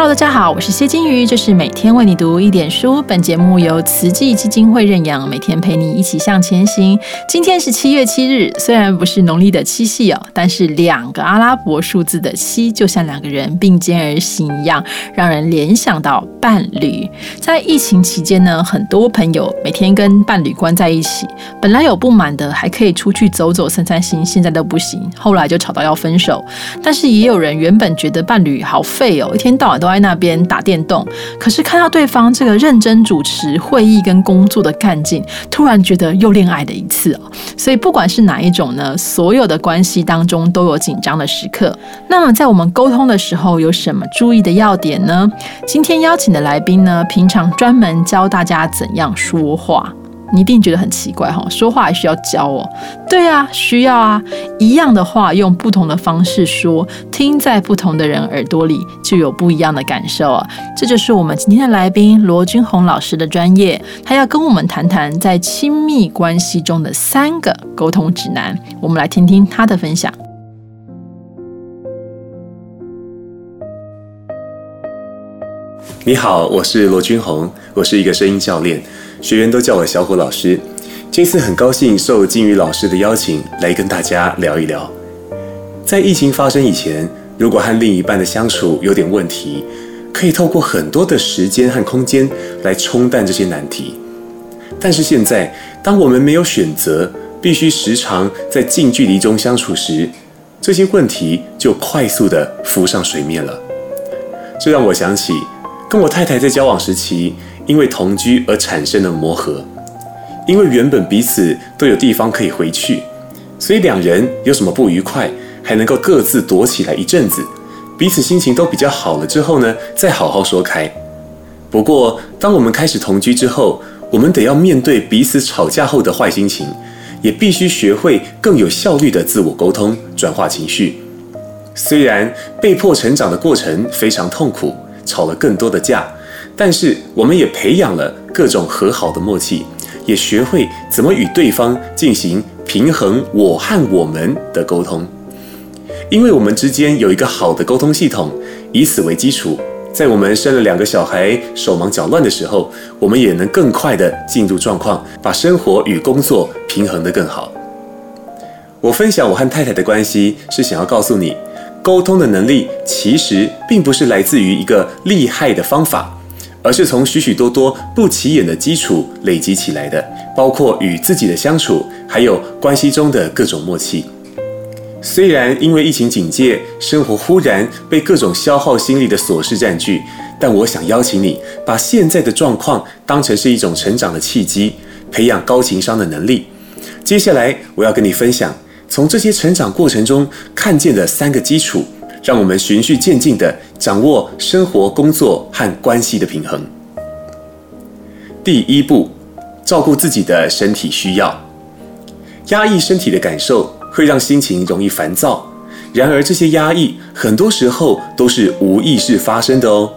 Hello，大家好，我是谢金鱼，这是每天为你读一点书。本节目由慈济基金会认养，每天陪你一起向前行。今天是七月七日，虽然不是农历的七夕哦，但是两个阿拉伯数字的七，就像两个人并肩而行一样，让人联想到伴侣。在疫情期间呢，很多朋友每天跟伴侣关在一起，本来有不满的，还可以出去走走散散心，现在都不行，后来就吵到要分手。但是也有人原本觉得伴侣好废哦，一天到晚都在那边打电动，可是看到对方这个认真主持会议跟工作的干劲，突然觉得又恋爱的一次哦。所以不管是哪一种呢，所有的关系当中都有紧张的时刻。那么在我们沟通的时候，有什么注意的要点呢？今天邀请的来宾呢，平常专门教大家怎样说话。你一定觉得很奇怪哈，说话还需要教哦？对啊，需要啊。一样的话，用不同的方式说，听在不同的人耳朵里，就有不一样的感受啊。这就是我们今天的来宾罗君红老师的专业，他要跟我们谈谈在亲密关系中的三个沟通指南。我们来听听他的分享。你好，我是罗君红，我是一个声音教练。学员都叫我小虎老师。这次很高兴受金鱼老师的邀请来跟大家聊一聊。在疫情发生以前，如果和另一半的相处有点问题，可以透过很多的时间和空间来冲淡这些难题。但是现在，当我们没有选择，必须时常在近距离中相处时，这些问题就快速的浮上水面了。这让我想起跟我太太在交往时期。因为同居而产生的磨合，因为原本彼此都有地方可以回去，所以两人有什么不愉快，还能够各自躲起来一阵子，彼此心情都比较好了之后呢，再好好说开。不过，当我们开始同居之后，我们得要面对彼此吵架后的坏心情，也必须学会更有效率的自我沟通，转化情绪。虽然被迫成长的过程非常痛苦，吵了更多的架。但是，我们也培养了各种和好的默契，也学会怎么与对方进行平衡“我和我们”的沟通。因为我们之间有一个好的沟通系统，以此为基础，在我们生了两个小孩、手忙脚乱的时候，我们也能更快的进入状况，把生活与工作平衡得更好。我分享我和太太的关系，是想要告诉你，沟通的能力其实并不是来自于一个厉害的方法。而是从许许多多不起眼的基础累积起来的，包括与自己的相处，还有关系中的各种默契。虽然因为疫情警戒，生活忽然被各种消耗心力的琐事占据，但我想邀请你，把现在的状况当成是一种成长的契机，培养高情商的能力。接下来，我要跟你分享，从这些成长过程中看见的三个基础。让我们循序渐进地掌握生活、工作和关系的平衡。第一步，照顾自己的身体需要。压抑身体的感受会让心情容易烦躁，然而这些压抑很多时候都是无意识发生的哦。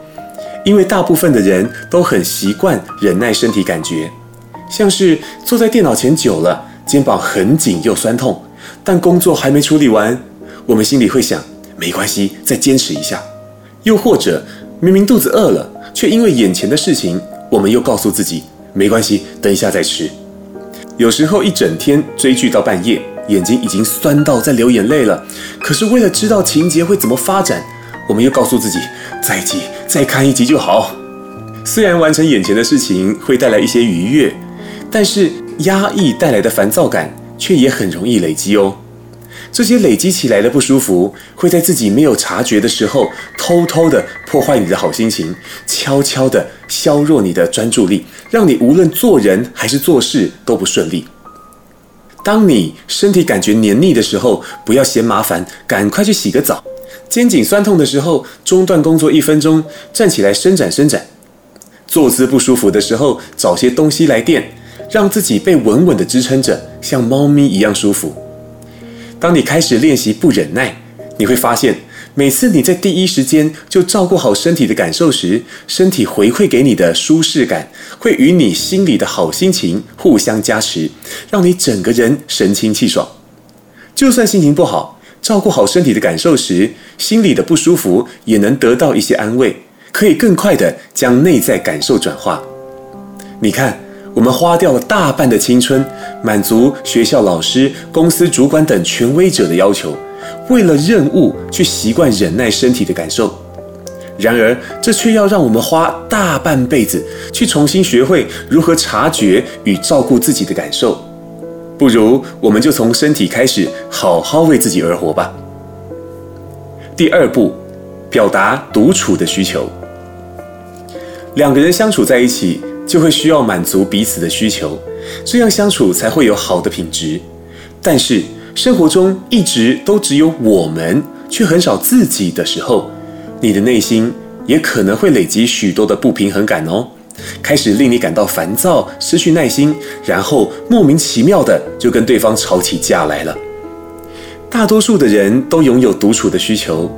因为大部分的人都很习惯忍耐身体感觉，像是坐在电脑前久了，肩膀很紧又酸痛，但工作还没处理完，我们心里会想。没关系，再坚持一下。又或者，明明肚子饿了，却因为眼前的事情，我们又告诉自己没关系，等一下再吃。有时候一整天追剧到半夜，眼睛已经酸到在流眼泪了，可是为了知道情节会怎么发展，我们又告诉自己再一集再看一集就好。虽然完成眼前的事情会带来一些愉悦，但是压抑带来的烦躁感却也很容易累积哦。这些累积起来的不舒服，会在自己没有察觉的时候，偷偷的破坏你的好心情，悄悄的削弱你的专注力，让你无论做人还是做事都不顺利。当你身体感觉黏腻的时候，不要嫌麻烦，赶快去洗个澡。肩颈酸痛的时候，中断工作一分钟，站起来伸展伸展。坐姿不舒服的时候，找些东西来垫，让自己被稳稳的支撑着，像猫咪一样舒服。当你开始练习不忍耐，你会发现，每次你在第一时间就照顾好身体的感受时，身体回馈给你的舒适感，会与你心里的好心情互相加持，让你整个人神清气爽。就算心情不好，照顾好身体的感受时，心里的不舒服也能得到一些安慰，可以更快的将内在感受转化。你看，我们花掉了大半的青春，满足学校老师、公司主管等权威者的要求，为了任务去习惯忍耐身体的感受。然而，这却要让我们花大半辈子去重新学会如何察觉与照顾自己的感受。不如，我们就从身体开始，好好为自己而活吧。第二步，表达独处的需求。两个人相处在一起，就会需要满足彼此的需求，这样相处才会有好的品质。但是，生活中一直都只有我们，却很少自己的时候。你的内心也可能会累积许多的不平衡感哦，开始令你感到烦躁、失去耐心，然后莫名其妙的就跟对方吵起架来了。大多数的人都拥有独处的需求，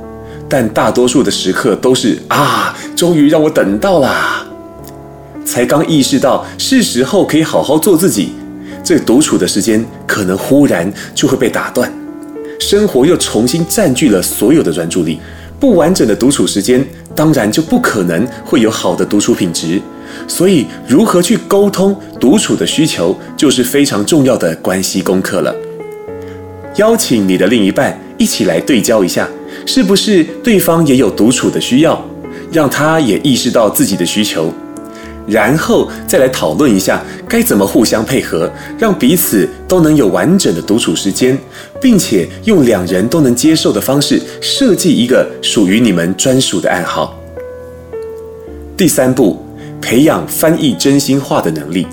但大多数的时刻都是啊，终于让我等到啦！才刚意识到是时候可以好好做自己，这独处的时间可能忽然就会被打断，生活又重新占据了所有的专注力。不完整的独处时间，当然就不可能会有好的独处品质。所以，如何去沟通独处的需求，就是非常重要的关系功课了。邀请你的另一半一起来对焦一下，是不是对方也有独处的需要，让他也意识到自己的需求。然后再来讨论一下，该怎么互相配合，让彼此都能有完整的独处时间，并且用两人都能接受的方式设计一个属于你们专属的暗号。第三步，培养翻译真心话的能力。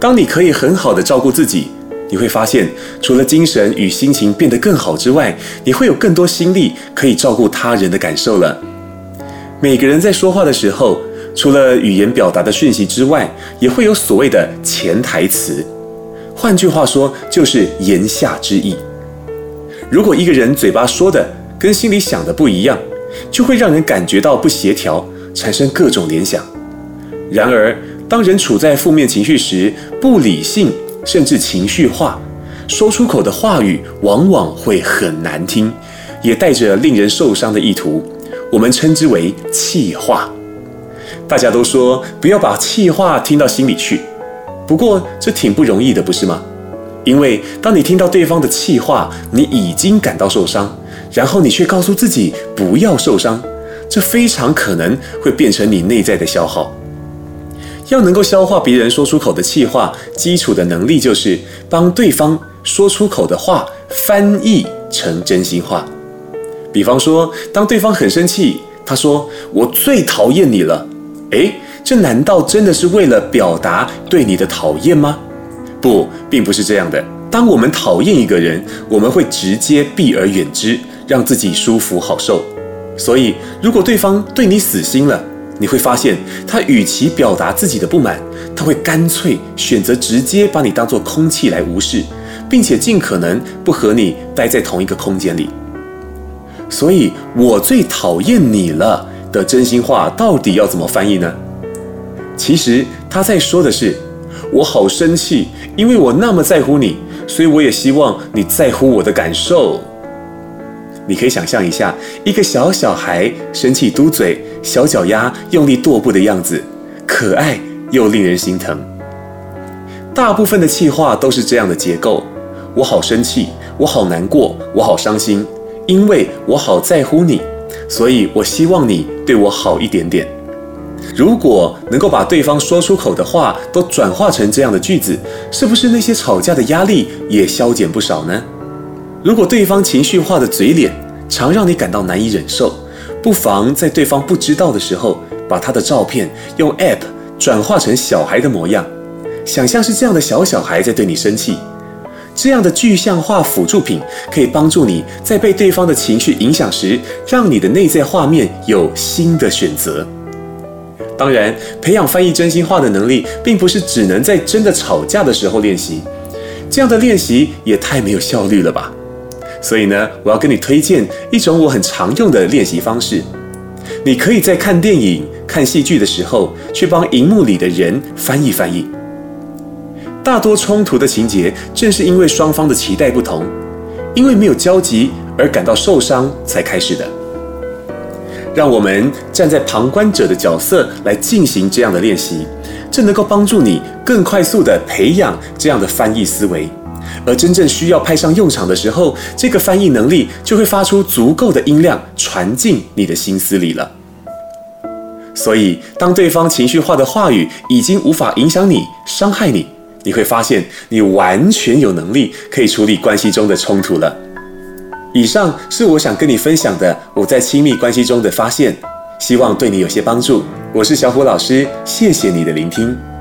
当你可以很好的照顾自己，你会发现，除了精神与心情变得更好之外，你会有更多心力可以照顾他人的感受了。每个人在说话的时候。除了语言表达的讯息之外，也会有所谓的潜台词。换句话说，就是言下之意。如果一个人嘴巴说的跟心里想的不一样，就会让人感觉到不协调，产生各种联想。然而，当人处在负面情绪时，不理性甚至情绪化，说出口的话语往往会很难听，也带着令人受伤的意图。我们称之为气话。大家都说不要把气话听到心里去，不过这挺不容易的，不是吗？因为当你听到对方的气话，你已经感到受伤，然后你却告诉自己不要受伤，这非常可能会变成你内在的消耗。要能够消化别人说出口的气话，基础的能力就是帮对方说出口的话翻译成真心话。比方说，当对方很生气，他说：“我最讨厌你了。”诶，这难道真的是为了表达对你的讨厌吗？不，并不是这样的。当我们讨厌一个人，我们会直接避而远之，让自己舒服好受。所以，如果对方对你死心了，你会发现他与其表达自己的不满，他会干脆选择直接把你当作空气来无视，并且尽可能不和你待在同一个空间里。所以我最讨厌你了。的真心话到底要怎么翻译呢？其实他在说的是，我好生气，因为我那么在乎你，所以我也希望你在乎我的感受。你可以想象一下，一个小小孩生气嘟嘴、小脚丫用力跺步的样子，可爱又令人心疼。大部分的气话都是这样的结构：我好生气，我好难过，我好伤心，因为我好在乎你。所以，我希望你对我好一点点。如果能够把对方说出口的话都转化成这样的句子，是不是那些吵架的压力也消减不少呢？如果对方情绪化的嘴脸常让你感到难以忍受，不妨在对方不知道的时候，把他的照片用 App 转化成小孩的模样，想象是这样的小小孩在对你生气。这样的具象化辅助品可以帮助你在被对方的情绪影响时，让你的内在画面有新的选择。当然，培养翻译真心话的能力，并不是只能在真的吵架的时候练习，这样的练习也太没有效率了吧。所以呢，我要跟你推荐一种我很常用的练习方式。你可以在看电影、看戏剧的时候，去帮荧幕里的人翻译翻译。大多冲突的情节，正是因为双方的期待不同，因为没有交集而感到受伤才开始的。让我们站在旁观者的角色来进行这样的练习，这能够帮助你更快速地培养这样的翻译思维。而真正需要派上用场的时候，这个翻译能力就会发出足够的音量，传进你的心思里了。所以，当对方情绪化的话语已经无法影响你、伤害你，你会发现你完全有能力可以处理关系中的冲突了。以上是我想跟你分享的我在亲密关系中的发现，希望对你有些帮助。我是小虎老师，谢谢你的聆听。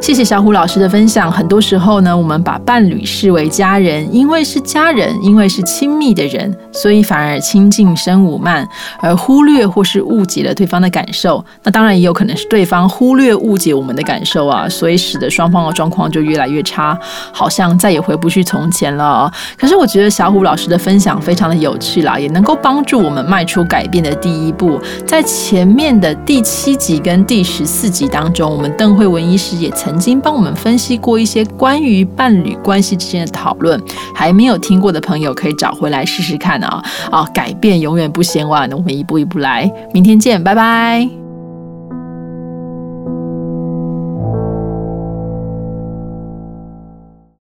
谢谢小虎老师的分享。很多时候呢，我们把伴侣视为家人，因为是家人，因为是亲密的人，所以反而亲近生五慢，而忽略或是误解了对方的感受。那当然也有可能是对方忽略误解我们的感受啊，所以使得双方的状况就越来越差，好像再也回不去从前了。可是我觉得小虎老师的分享非常的有趣啦，也能够帮助我们迈出改变的第一步。在前面的第七集跟第十四集当中，我们邓慧文医师也曾。曾经帮我们分析过一些关于伴侣关系之间的讨论，还没有听过的朋友可以找回来试试看啊！啊，改变永远不嫌晚，我们一步一步来，明天见，拜拜。